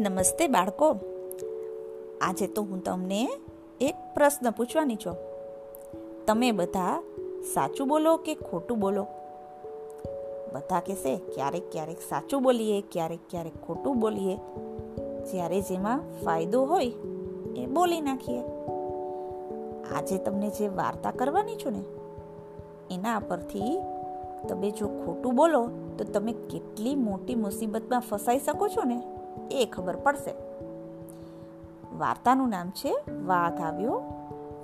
નમસ્તે બાળકો. આજે તો હું તમને એક પ્રશ્ન પૂછવાની છું. તમે બધા સાચું બોલો કે ખોટું બોલો? બધા કહેશે, ક્યારેક ક્યારેક સાચું બોલીએ, ક્યારેક ક્યારેક ખોટું બોલીએ. જ્યારે જેમાં ફાયદો હોય, એ બોલી નાખીએ. આજે તમને જે વાર્તા કરવાની છું ને, એના પરથી તમે જો ખોટું બોલો, તો તમે કેટલી મોટી મુસીબતમાં ફસાઈ શકો છો ને? એ ખબર પડશે. વાર્તાનું નામ છે વાઘ આવ્યો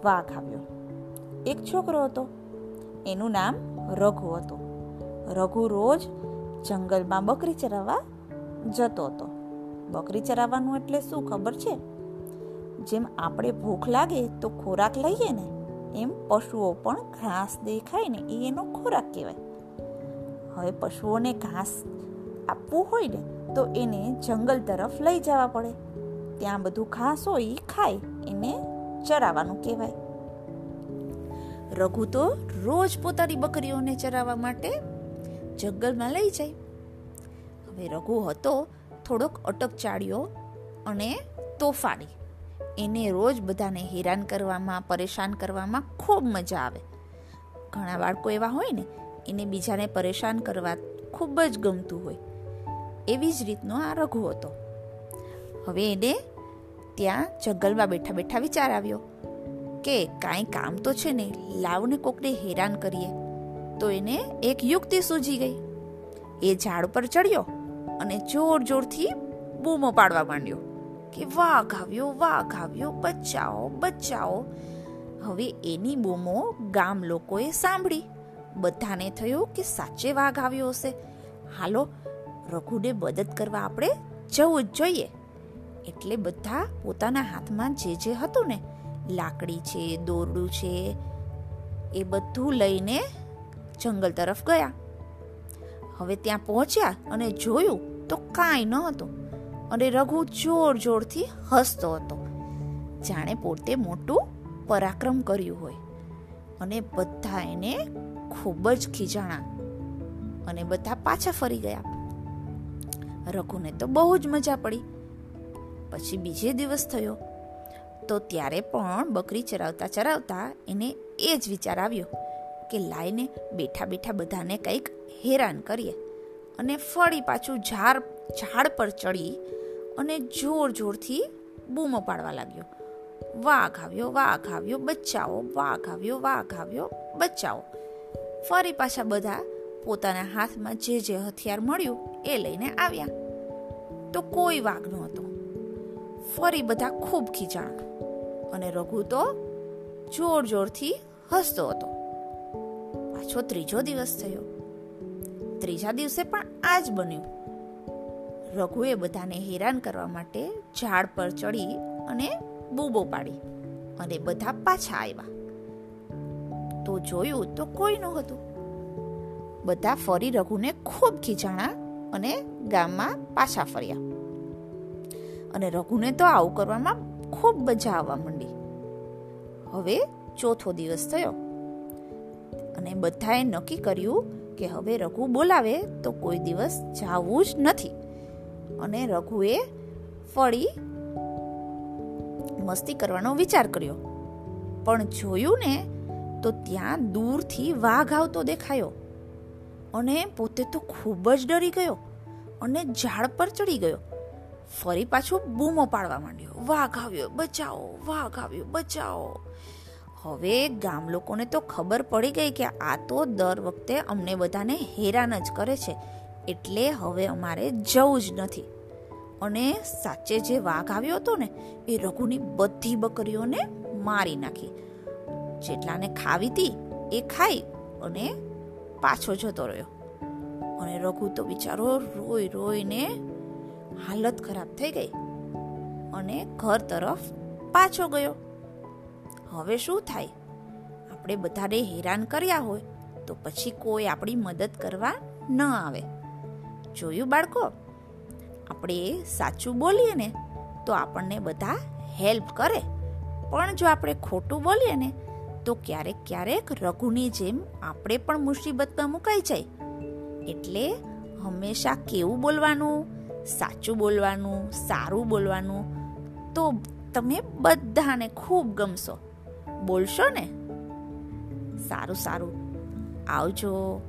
વાઘ આવ્યો. એક છોકરો હતો. એનું નામ રઘુ હતું. રઘુ રોજ જંગલમાં બકરી ચરાવવા જતો હતો. બકરી ચરાવવાનું એટલે શું ખબર છે? જેમ આપણે ભૂખ લાગે તો ખોરાક લઈએ ને, એમ પશુઓ પણ ઘાસ દેખાય ને એ એનો ખોરાક કહેવાય. હવે પશુઓને ઘાસ આપવું હોય ને તો એને જંગલ તરફ લઈ જવા પડે. ત્યાં બધું ઘાસ હોય ખાય, એને ચરાવાનું કહેવાય. રઘુ તો રોજ પોતાની બકરીઓને ચરાવવા માટે જંગલમાં લઈ જાય. હવે રઘુ હતો થોડોક અટક ચાળ્યો અને તોફાની. એને રોજ બધાને હેરાન કરવામાં, પરેશાન કરવામાં ખૂબ મજા આવે. ઘણા બાળકો એવા હોય ને, એને બીજાને પરેશાન કરવા ખૂબ જ ગમતું હોય. એવી જ રીતનો આ રઘુ હતો. હવે એને ત્યાં જંગલમાં બેઠા બેઠા વિચાર આવ્યો કે કાંઈ કામ તો છે ને, લાવને કોકને હેરાન કરીએ. તો એને એક યુક્તિ સૂજી ગઈ. એ ઝાડ પર ચડ્યો અને જોર જોરથી બૂમો પાડવા માંડ્યો કે વાઘ આવ્યો વાઘ આવ્યો બચાવો બચાવો હવે એની બૂમો ગામ લોકોએ સાંભળી. બધાને થયું કે સાચે વાઘ આવ્યો હશે. હાલો રઘુને મદદ કરવા આપણે જવું જ જોઈએ. એટલે બધા પોતાના હાથમાં જે જે હતું ને, લાકડી છે, દોરડું છે, એ બધું લઈને જંગલ તરફ ગયા. હવે ત્યાં પહોંચ્યા અને જોયું તો કાંઈ ન હતું અને રઘુ જોર જોરથી હસતો હતો. જાણે પોતે મોટું પરાક્રમ કર્યું હોય. અને બધા એને ખૂબ જ ખીજાણા અને બધા પાછા ફરી ગયા. રઘુને તો બહુ જ મજા પડી. પછી બીજે દિવસ થયો. તો ત્યારે પણ બકરી ચરાવતા ચરાવતા એને એ જ વિચાર આવ્યો કે લાઈને બેઠા બેઠા બધાને કંઈક હેરાન કરીએ અને ફળી પાછું ઝાડ ઝાડ પર ચડી અને જોર જોરથી બૂમો પાડવા લાગ્યો. વાઘ આવ્યો વાઘ આવ્યો બચાવો વાઘ આવ્યો વાઘ આવ્યો બચાવો ફરી પાછા બધા પોતાના હાથમાં જે જે હથિયાર મળ્યું એ લઈને આવ્યા. તો કોઈ વાઘ નહોતો. ફરી બધા ખૂબ ખીચાણા અને રઘુ તો જોર જોરથી હસતો હતો. પાછો ત્રીજો દિવસ થયો. ત્રીજા દિવસે પણ આ જ બન્યું. રઘુએ બધાને હેરાન કરવા માટે ઝાડ પર ચડી અને બૂબો પાડી અને બધા પાછા આવ્યા. તો જોયું તો કોઈ નહોતું. બધા ફરી રઘુને ખૂબ ખીચાણા અને ગામમાં પાછા ફર્યા. અને રઘુને તો આવું કરવામાં ખૂબ મજા આવવા માંડી. હવે ચોથો દિવસ થયો અને બધાએ નક્કી કર્યું કે હવે રઘુ બોલાવે તો કોઈ દિવસ જવું જ નથી. અને રઘુએ ફળી મસ્તી કરવાનો વિચાર કર્યો. પણ જોયું ને તો ત્યાં દૂરથી વાઘ આવતો દેખાયો. અને પોતે તો ખૂબ જ ડરી ગયો અને ઝાડ પર ચડી ગયો. ફરી પાછો બૂમો પાડવા માંડ્યો. વાઘ આવ્યો, બચાવો, વાઘ આવ્યો, બચાવો. હવે ગામ લોકોને તો ખબર પડી ગઈ કે આ તો દર વખતે અમને બધાને હેરાન જ કરે છે. એટલે હવે અમારે જવું જ નથી. અને સાચે જે વાઘ આવ્યો હતો ને, એ રઘુની બધી બકરીઓને મારી નાખી. જેટલાને ખાવી હતી એ ખાઈ અને પાછો જતો રહ્યો. અને રઘુ તો બિચારો રોઈ રોઈને હાલત ખરાબ થઈ ગઈ અને ઘર તરફ પાછો ગયો. હવે શું થાય? આપણે બધાને હેરાન કર્યા હોય તો પછી કોઈ આપણી મદદ કરવા ન આવે. જોયું બાળકો? આપણે સાચું બોલીએ ને તો આપણને બધા હેલ્પ કરે. પણ જો આપણે ખોટું બોલીએ ને તો ક્યારેક ક્યારેક રઘુની જેમ આપણે પણ મુસીબતમાં મુકાઈ જાય. એટલે હંમેશા કેવું બોલવાનું, સાચું બોલવાનું, સારું બોલવાનું, તો તમે બધાને ખૂબ ગમશો. બોલશો ને? સારું સારું. આવજો.